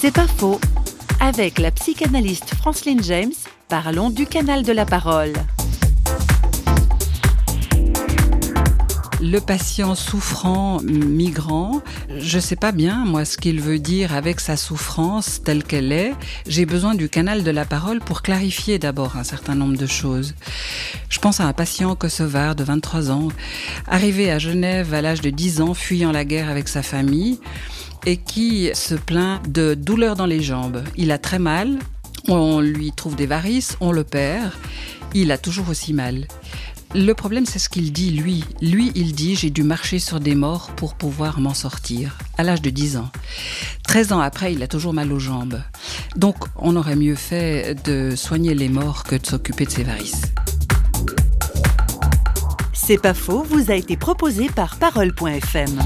C'est pas faux. Avec la psychanalyste Franceline James, parlons du canal de la parole. Le patient souffrant, migrant, je ne sais pas bien, moi, ce qu'il veut dire avec sa souffrance telle qu'elle est. J'ai besoin du canal de la parole pour clarifier d'abord un certain nombre de choses. Je pense à un patient kosovar de 23 ans, arrivé à Genève à l'âge de 10 ans, fuyant la guerre avec sa famille, et qui se plaint de douleurs dans les jambes. Il a très mal, on lui trouve des varices, on le perd, il a toujours aussi mal. Le problème, c'est ce qu'il dit, lui. Lui, il dit, j'ai dû marcher sur des morts pour pouvoir m'en sortir, à l'âge de 10 ans. 13 ans après, il a toujours mal aux jambes. Donc, on aurait mieux fait de soigner les morts que de s'occuper de ses varices. C'est pas faux, vous a été proposé par Parole.fm.